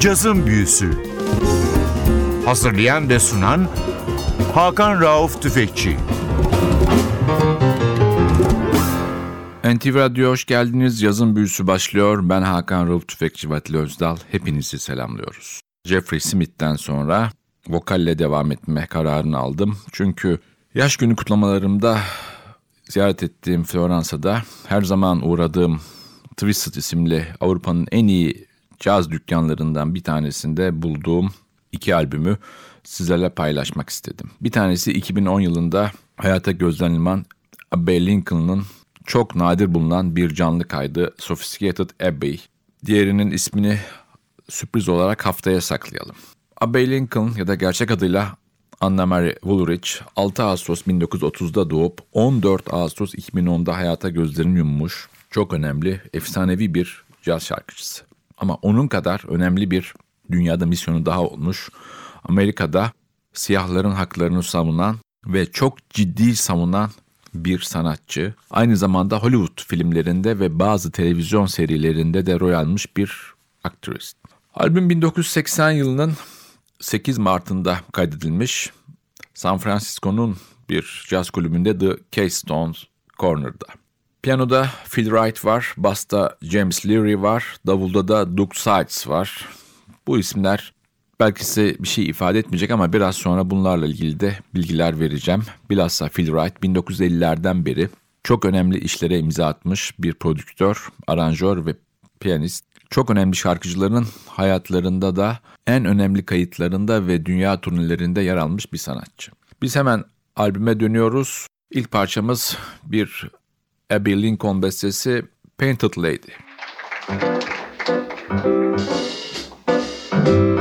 Cazın Büyüsü Hazırlayan ve sunan Hakan Rauf Tüfekçi NTV Radyo hoş geldiniz. Yazın büyüsü başlıyor. Ben Hakan Rauf Tüfekçi Vatili Özdal. Hepinizi selamlıyoruz. Jeffrey Smith'ten sonra vokalle devam etme kararını aldım. Çünkü yaş günü kutlamalarımda ziyaret ettiğim Floransa'da her zaman uğradığım Twisted isimli Avrupa'nın en iyi caz dükkanlarından bir tanesinde bulduğum iki albümü sizlerle paylaşmak istedim. Bir tanesi 2010 yılında hayata gözlenilen Abbey Lincoln'ın çok nadir bulunan bir canlı kaydı Sophisticated Abbey. Diğerinin ismini sürpriz olarak haftaya saklayalım. Abbey Lincoln ya da gerçek adıyla Anna Mary Woolrich 6 Ağustos 1930'da doğup 14 Ağustos 2010'da hayata gözlerini yummuş çok önemli, efsanevi bir caz şarkıcısı. Ama onun kadar önemli bir dünyada misyonu daha olmuş. Amerika'da siyahların haklarını savunan ve çok ciddi savunan bir sanatçı. Aynı zamanda Hollywood filmlerinde ve bazı televizyon serilerinde de rol almış bir aktris. Albüm 1980 yılının 8 Mart'ında kaydedilmiş. San Francisco'nun bir caz kulübünde The Keystones Corner'da. Piyanoda Phil Wright var, basta James Leary var, davulda da Doug Sides var. Bu isimler belki size bir şey ifade etmeyecek ama biraz sonra bunlarla ilgili de bilgiler vereceğim. Bilhassa Phil Wright 1950'lerden beri çok önemli işlere imza atmış bir prodüktör, aranjör ve piyanist. Çok önemli şarkıcıların hayatlarında da en önemli kayıtlarında ve dünya turnelerinde yer almış bir sanatçı. Biz hemen albüme dönüyoruz. İlk parçamız bir Abby Lincoln bestesi Painted Lady. cause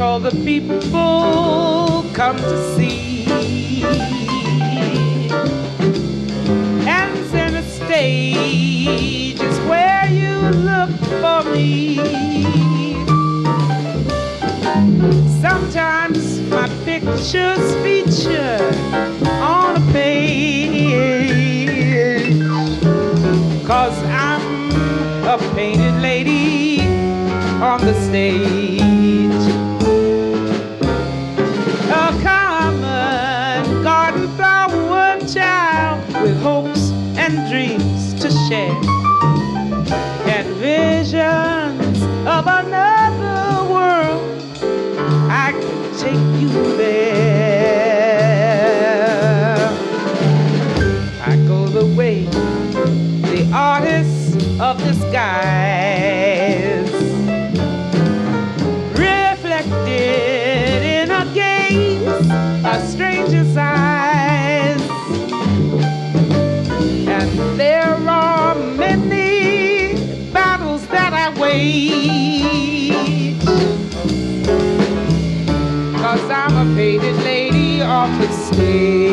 spectacle the people come to see. And center stage is where you look for me. Sometimes my pictures feature on a page. Cause I'm a painted lady on the stage. Of another world. I can take you there. A faded lady on the stage.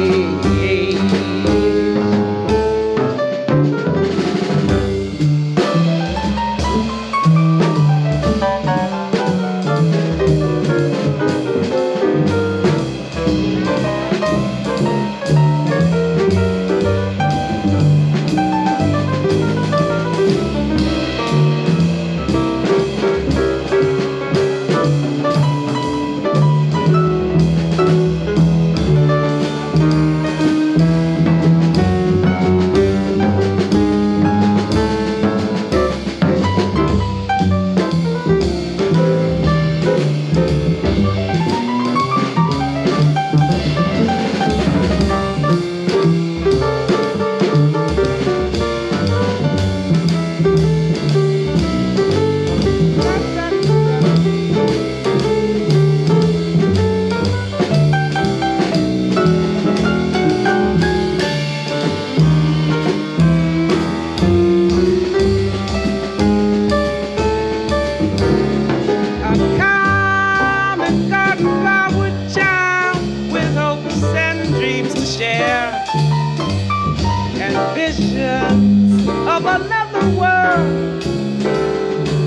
Of another world.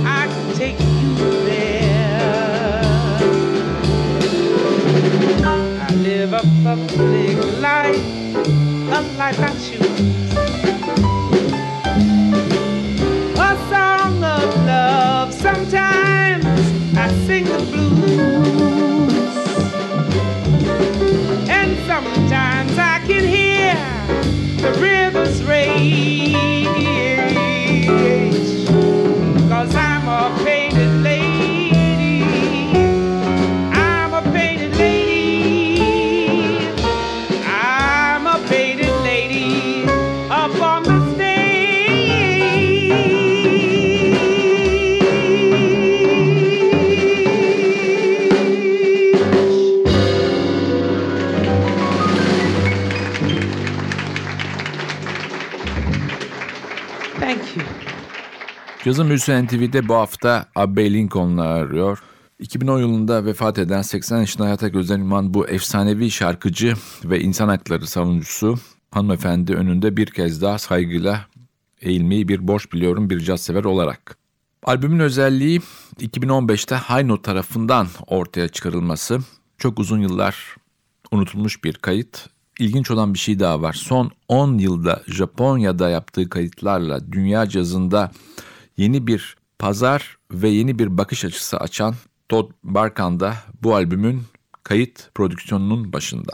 I can take you there. I live a public life, a life I Cazın Büyüsü NTV'de bu hafta Abbey Lincoln'la arıyor. 2010 yılında vefat eden 80 yaşında hayata gözden bu efsanevi şarkıcı ve insan hakları savunucusu hanımefendi önünde bir kez daha saygıyla eğilmeyi bir borç biliyorum bir caz sever olarak. Albümün özelliği 2015'te High Note tarafından ortaya çıkarılması. Çok uzun yıllar unutulmuş bir kayıt. İlginç olan bir şey daha var. Son 10 yılda Japonya'da yaptığı kayıtlarla dünya cazında yeni bir pazar ve yeni bir bakış açısı açan Todd Barkan da bu albümün kayıt prodüksiyonunun başında.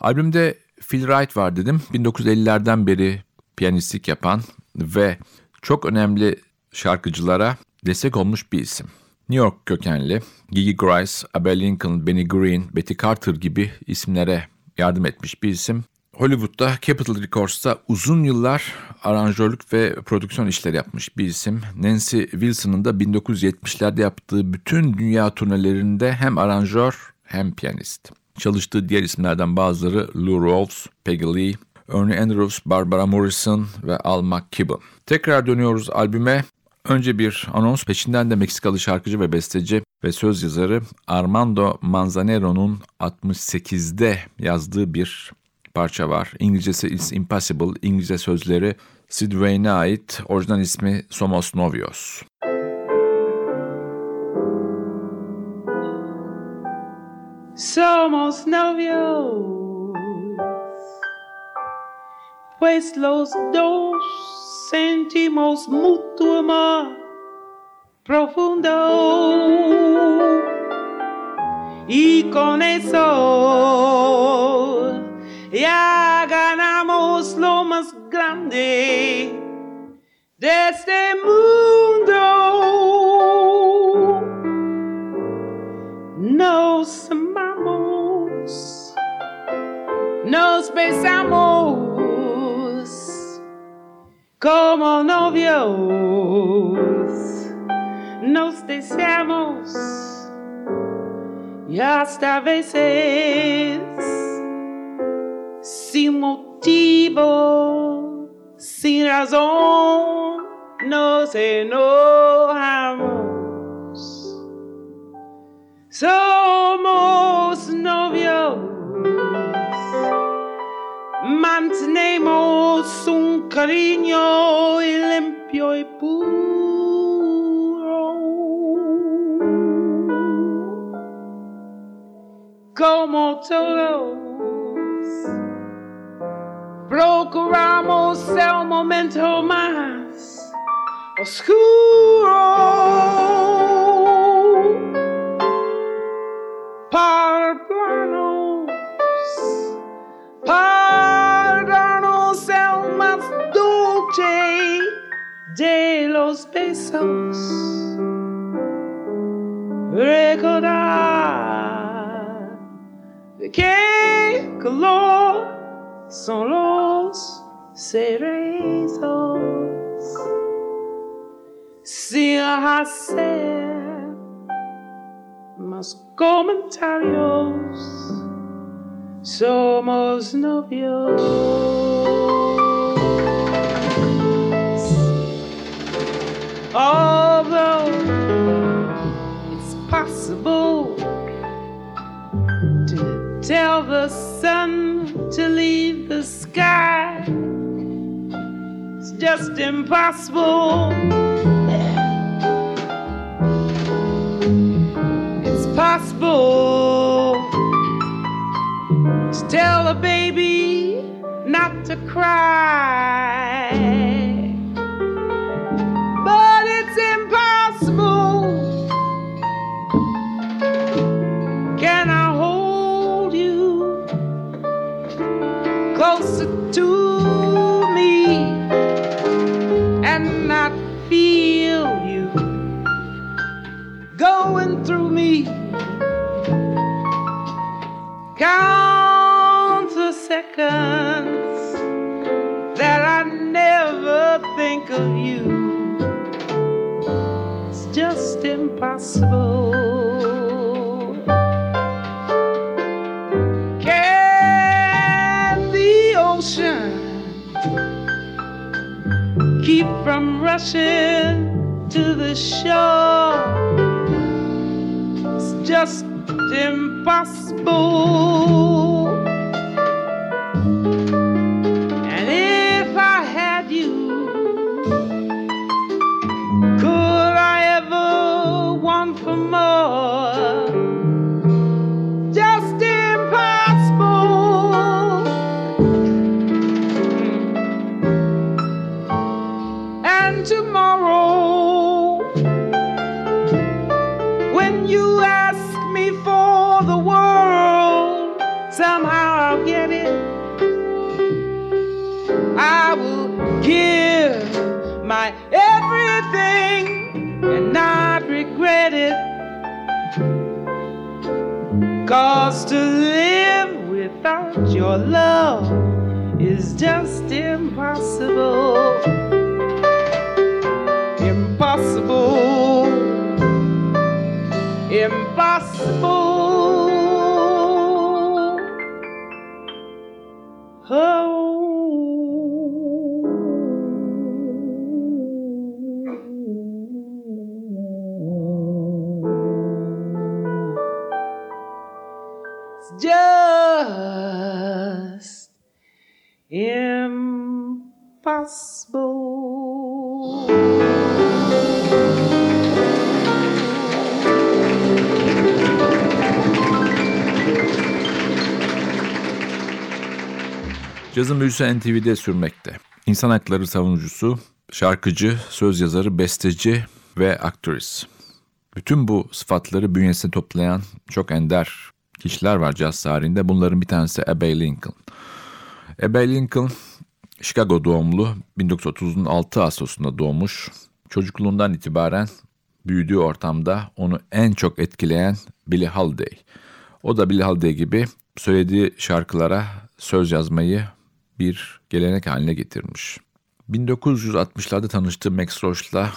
Albümde Phil Wright var dedim. 1950'lerden beri piyanistlik yapan ve çok önemli şarkıcılara destek olmuş bir isim. New York kökenli Gigi Grice, Abbey Lincoln, Benny Green, Betty Carter gibi isimlere yardım etmiş bir isim. Hollywood'da Capitol Records'ta uzun yıllar aranjörlük ve prodüksiyon işleri yapmış bir isim. Nancy Wilson'ın da 1970'lerde yaptığı bütün dünya turnelerinde hem aranjör hem piyanist. Çalıştığı diğer isimlerden bazıları Lou Rawls, Peggy Lee, Ernie Andrews, Barbara Morrison ve Al McKibben. Tekrar dönüyoruz albüme. Önce bir anons peşinden de Meksikalı şarkıcı ve besteci ve söz yazarı Armando Manzanero'nun 68'de yazdığı bir parça var. İngilizcesi It's Impossible, İngilizce sözleri Sid Wayne'e ait, orijinal ismi Somos Novios. Somos novios, pues los dos sentimos mutuo amor profundo. Y con eso ya ganamos lo más grande. De este mundo nos amamos, nos besamos como novios, nos deseamos y hasta veces sin motivo, sin razón, nos enojamos. Somos novios, mantenemos un cariño limpio y puro, como todos. Procuramos el momento más oscuro. Para darnos, para darnos el más dulce de los besos. Recordar de qué son los cerezos sin hacer más comentarios. Somos novios. Although it's possible tell the sun to leave the sky. It's just impossible. It's possible to tell a baby not to cry. Can the ocean keep from rushing to the shore? It's just impossible. Just impossible. Cazın büyüsü NTV'de sürmekte. İnsan hakları savunucusu, şarkıcı, söz yazarı, besteci ve aktris. Bütün bu sıfatları bünyesine toplayan çok ender kişiler var caz tarihinde. Bunların bir tanesi Abbey Lincoln. Abbey Lincoln Chicago doğumlu, 1930'un 6 Ağustos'unda doğmuş. Çocukluğundan itibaren büyüdüğü ortamda onu en çok etkileyen Billie Holiday. O da Billie Holiday gibi söylediği şarkılara söz yazmayı bir gelenek haline getirmiş. 1960'larda tanıştığı Max Roach'la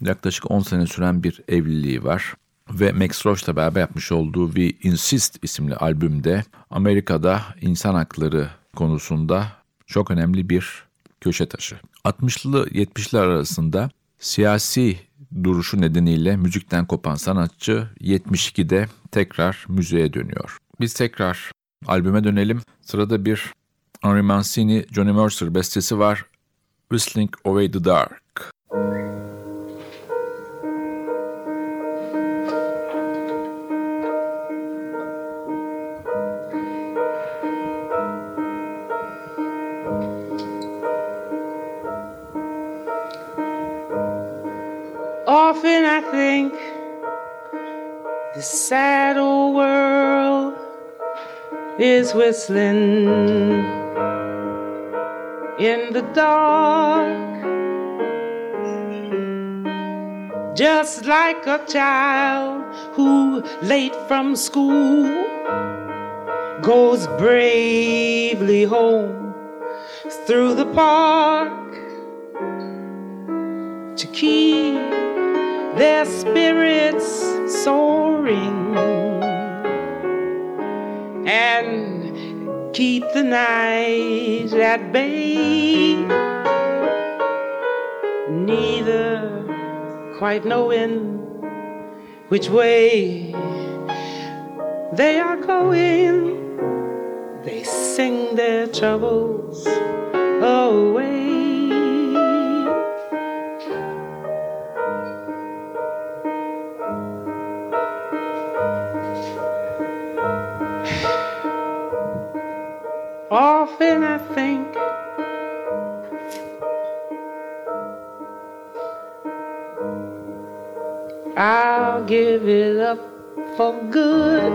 yaklaşık 10 sene süren bir evliliği var. Ve Max Roach'la beraber yapmış olduğu We Insist isimli albümde Amerika'da insan hakları konusunda çok önemli bir köşe taşı. 60'lı 70'ler arasında siyasi duruşu nedeniyle müzikten kopan sanatçı 72'de tekrar müziğe dönüyor. Biz tekrar albüme dönelim. Sırada bir Henry Mancini, Johnny Mercer bestesi var. Whistling Away the Dark. Often is whistling in the dark. Just like a child who, late from school, goes bravely home through the park to keep their spirits soaring and keep the night at bay. Neither quite knowing which way they are going. they sing their troubles away. Often I think I'll give it up for good.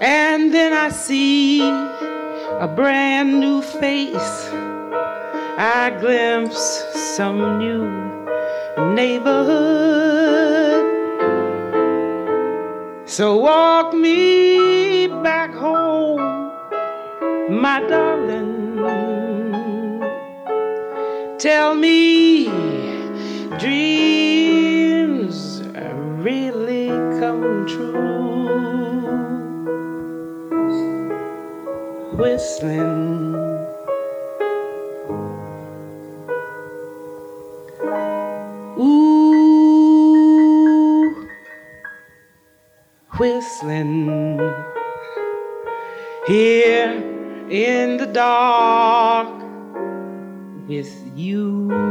And then I see a brand new face. I glimpse some new neighborhood. So walk me back home, my darling. Tell me, dreams really come true. Whistling. Ooh, whistling here in the dark with you.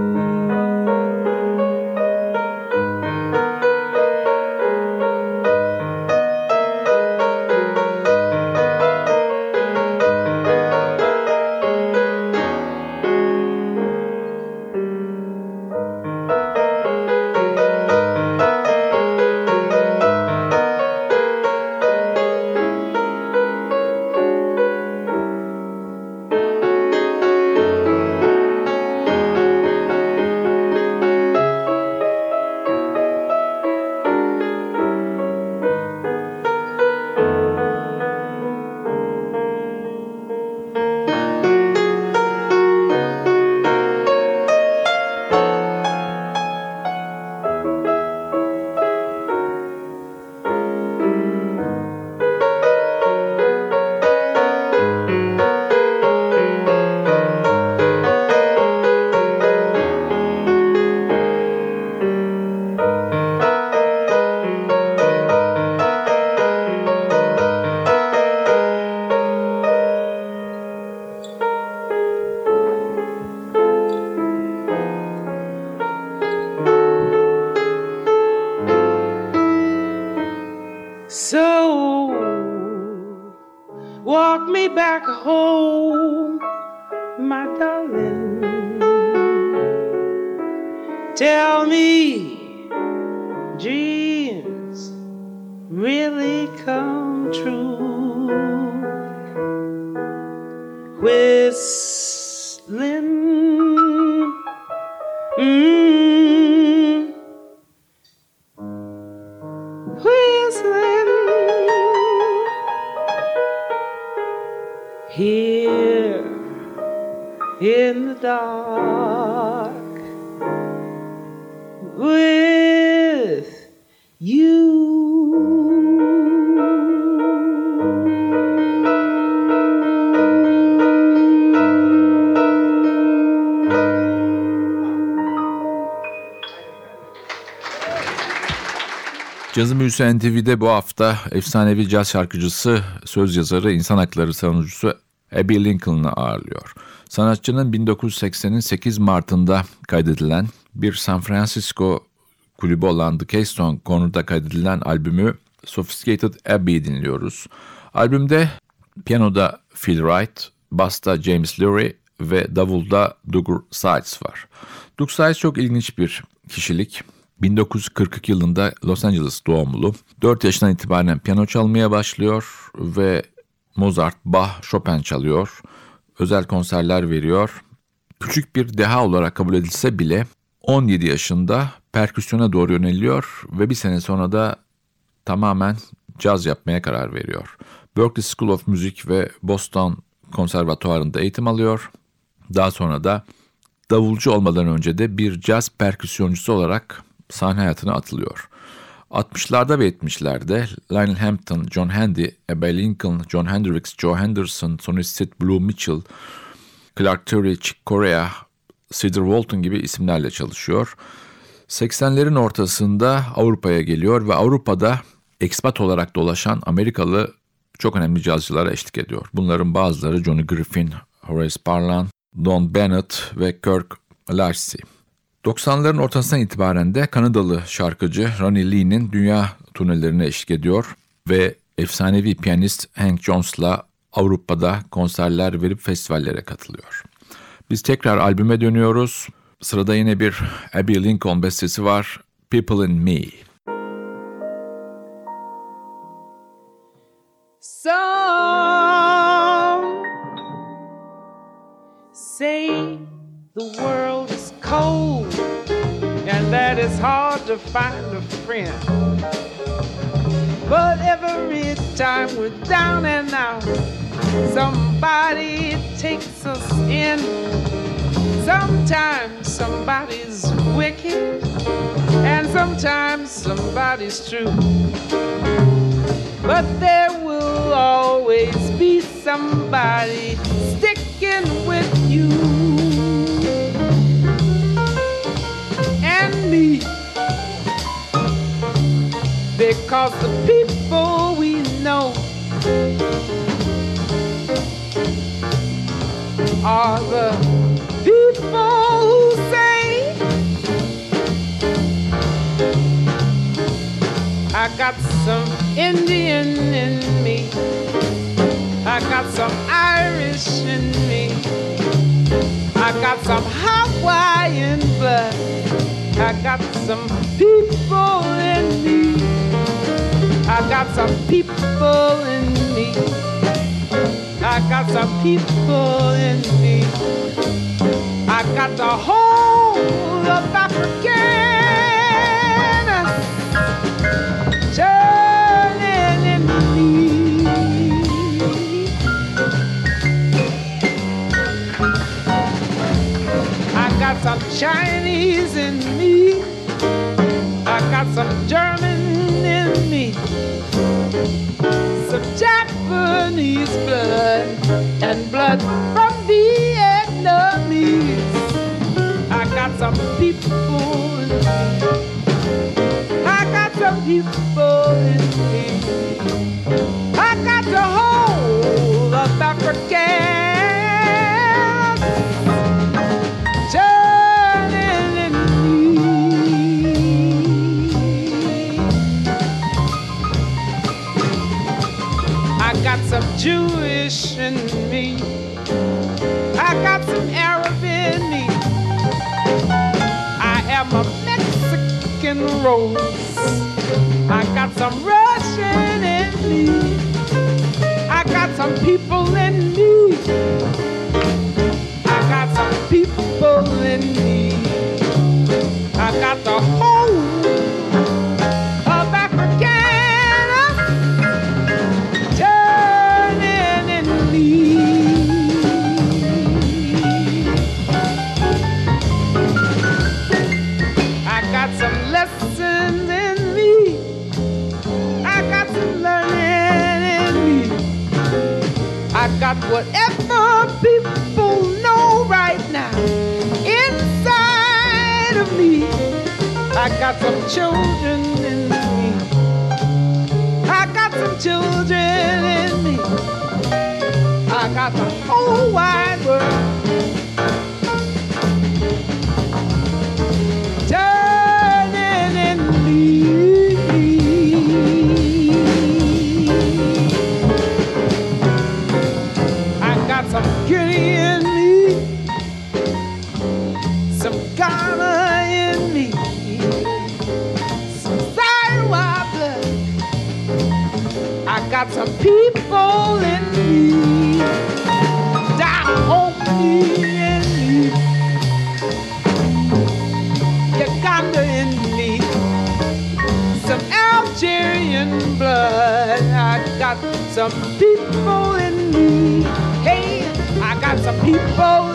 Cazı Büyüsü NTV'de bu hafta efsanevi caz şarkıcısı, söz yazarı, insan hakları savunucusu Abby Lincoln'ı ağırlıyor. Sanatçının 1980'in 8 Mart'ında kaydedilen bir San Francisco kulübü olan The Keystone konuda kaydedilen albümü Sophisticated Abbey'i dinliyoruz. Albümde piyanoda Phil Wright, basta James Lurie ve davulda Doug Sides var. Doug Sides çok ilginç bir kişilik. 1942 yılında Los Angeles doğumlu. 4 yaşından itibaren piyano çalmaya başlıyor ve Mozart, Bach, Chopin çalıyor. Özel konserler veriyor. Küçük bir deha olarak kabul edilse bile 17 yaşında perküsyona doğru yöneliyor ve bir sene sonra da tamamen caz yapmaya karar veriyor. Berklee School of Music ve Boston Konservatuvarı'nda eğitim alıyor. Daha sonra da davulcu olmadan önce de bir caz perküsyoncusu olarak sahne hayatına atılıyor. 60'larda ve 70'lerde Lionel Hampton, John Handy, Abbey Lincoln, John Hendricks, Joe Henderson, Sonny Stitt, Blue Mitchell, Clark Terry, Chick Corea, Cedar Walton gibi isimlerle çalışıyor. 80'lerin ortasında Avrupa'ya geliyor ve Avrupa'da ekspat olarak dolaşan Amerikalı çok önemli cazcılara eşlik ediyor. Bunların bazıları Johnny Griffin, Horace Parlan, Don Bennett ve Kirk Larcy. 90'ların ortasından itibaren de Kanadalı şarkıcı Ronnie Lee'nin dünya turnelerine eşlik ediyor ve efsanevi piyanist Hank Jones'la Avrupa'da konserler verip festivallere katılıyor. Biz tekrar albüme dönüyoruz. Sırada yine bir Abby Lincoln bestesi var. People in Me. Some say the world is cold that it's hard to find a friend. But every time we're down and out, somebody takes us in. Sometimes somebody's wicked, and sometimes somebody's true. But there will always be somebody sticking with you Because the people we know are the people who say, I got some Indian in me. I got some Irish in me. I got some Hawaiian blood. I got some people in me. I got some people in me. I got some people in me. I got the whole of African turning in me. I got some Chinese in me. I got some German. Some Japanese blood and blood from Vietnamese. I got some people. I got some people Rose. I got some Russian in me. I got some people in me. I got some people in me. Got whatever people know right now inside of me. I got some children in me. I got some children in me. I got the whole wide world. Got some people in me, down home in me, Uganda in me, some Algerian blood. I got some people in me. Hey, I got some people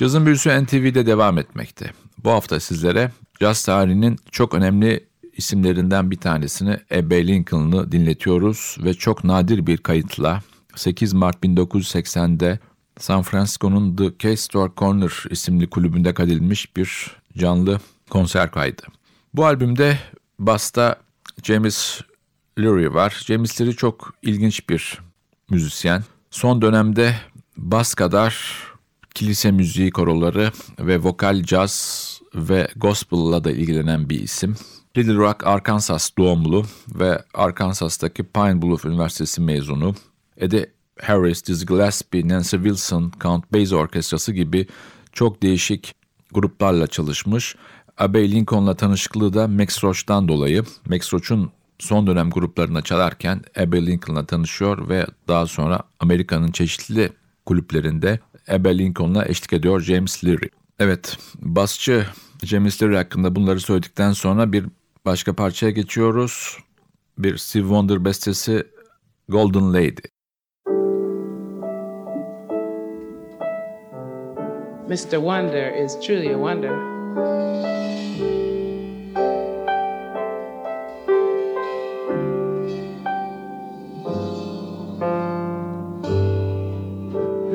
Cazın büyüsü NTV'de devam etmekte. Bu hafta sizlere caz tarihinin çok önemli isimlerinden bir tanesini Ebbe Lincoln'ı dinletiyoruz ve çok nadir bir kayıtla 8 Mart 1980'de San Francisco'nun The K-Store Corner isimli kulübünde kaydedilmiş bir canlı konser kaydı. Bu albümde basta James Lurie var. James Lurie çok ilginç bir müzisyen. Son dönemde bas kadar kilise müziği koroları ve vokal caz ve gospel'la da ilgilenen bir isim. Little Rock, Arkansas doğumlu ve Arkansas'taki Pine Bluff Üniversitesi mezunu. Eddie Harris, Dizzy Gillespie, Nancy Wilson, Count Basie Orkestrası gibi çok değişik gruplarla çalışmış. Abbey Lincoln'la tanışıklığı da Max Roach'tan dolayı. Max Roach'un son dönem gruplarına çalarken Abbey Lincoln'la tanışıyor ve daha sonra Amerika'nın çeşitli kulüplerinde Abbey Lincoln'la eşlik ediyor James Leary. Evet, basçı James Leary hakkında bunları söyledikten sonra bir başka parçaya geçiyoruz. Bir Steve Wonder bestesi Golden Lady. Mr. Wonder is truly a wonder.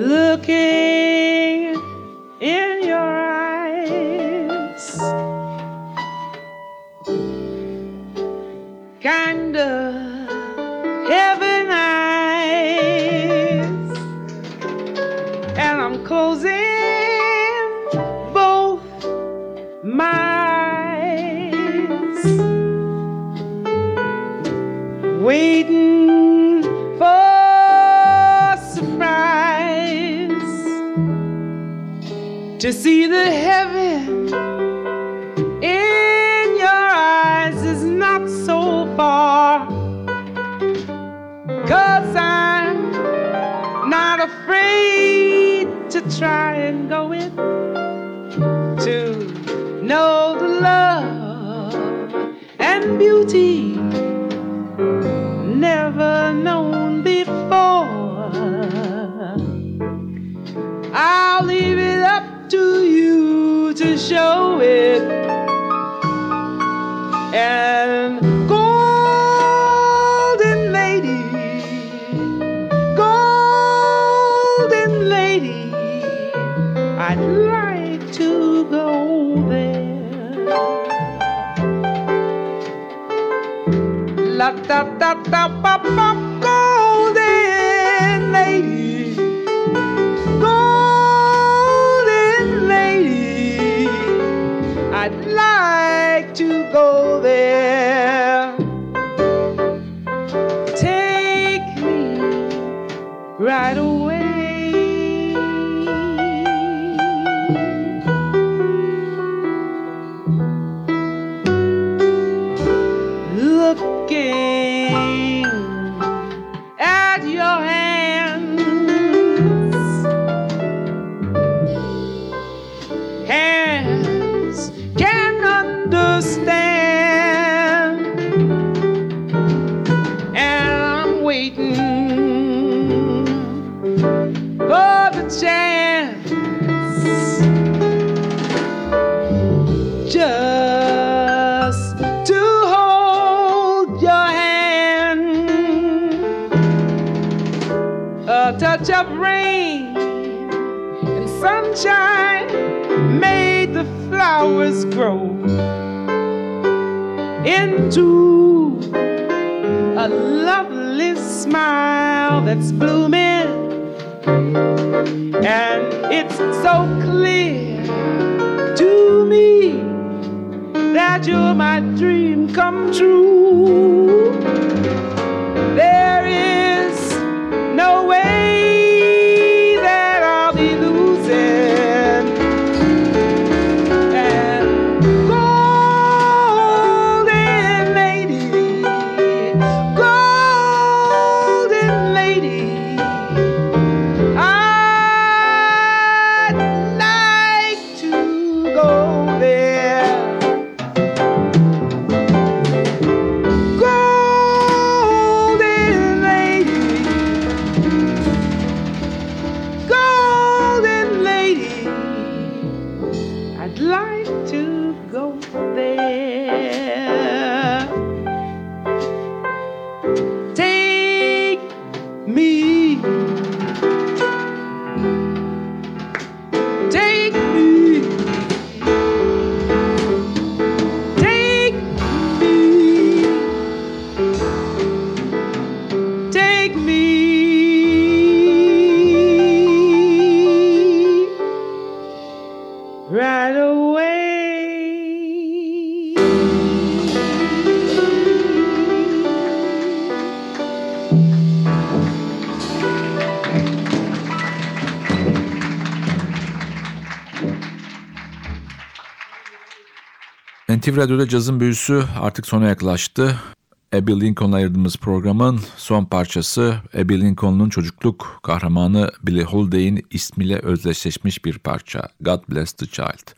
Looking in to see the heaven in your eyes is not so far. Cause I'm not afraid to try lady, I'd like to go there. La da da da ba ba sunshine made the flowers grow into a lovely smile that's blooming. And it's so clear to me that you're my dream come true. There NTV Radyo'da cazın büyüsü artık sona yaklaştı. Abby Lincoln'a ayırdığımız programın son parçası Abby Lincoln'un çocukluk kahramanı Billy Holiday'in ismiyle özdeşleşmiş bir parça God Bless the Child.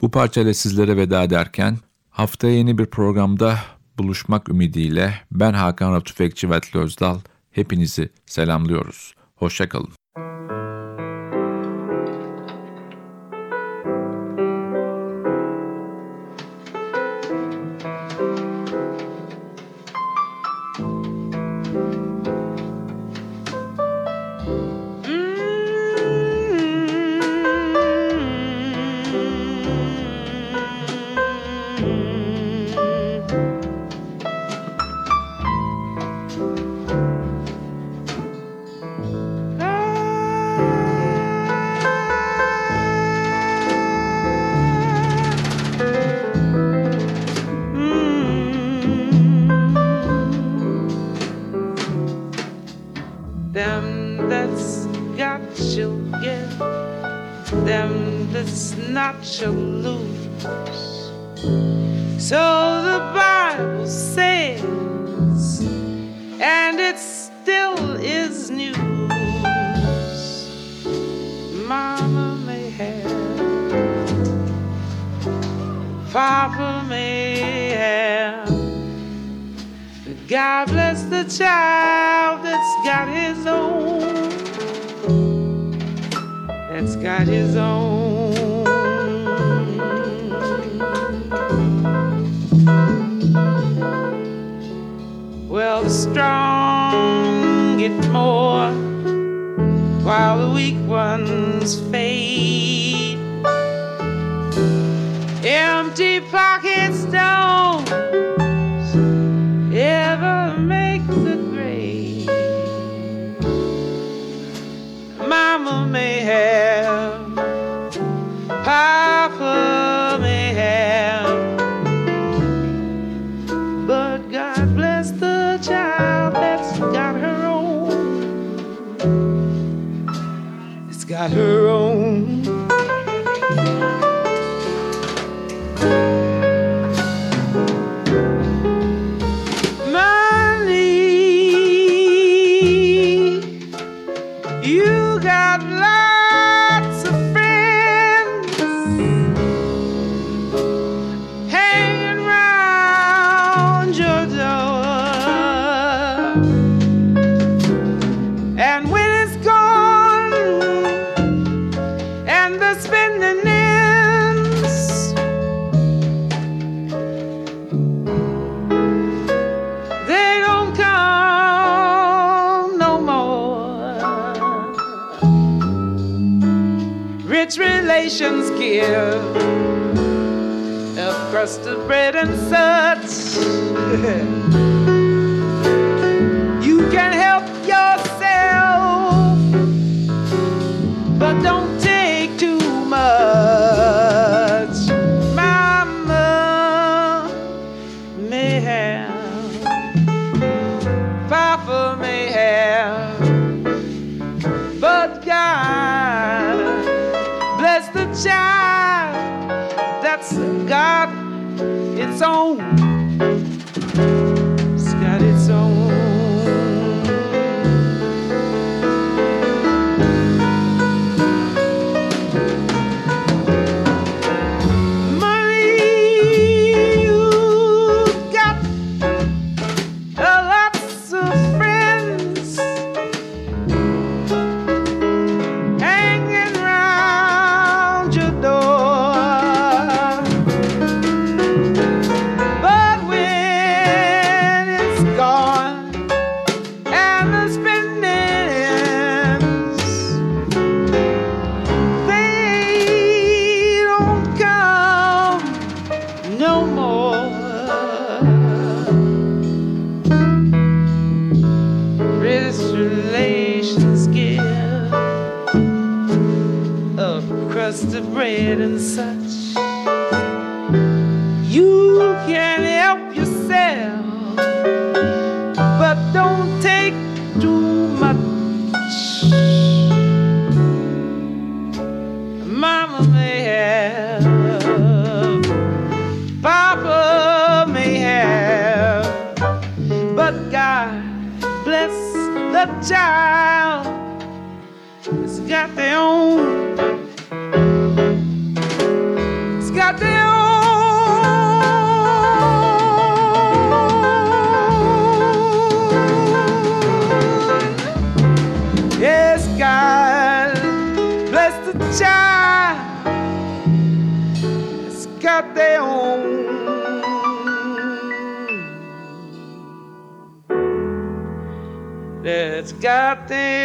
Bu parçayla sizlere veda ederken haftaya yeni bir programda buluşmak ümidiyle ben Hakan Rauf Tüfekçi ve Özdal hepinizi selamlıyoruz. Hoşçakalın. while the weak ones fade. Empty pockets don't who rich relations give. A crust of bread and such.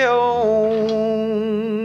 own.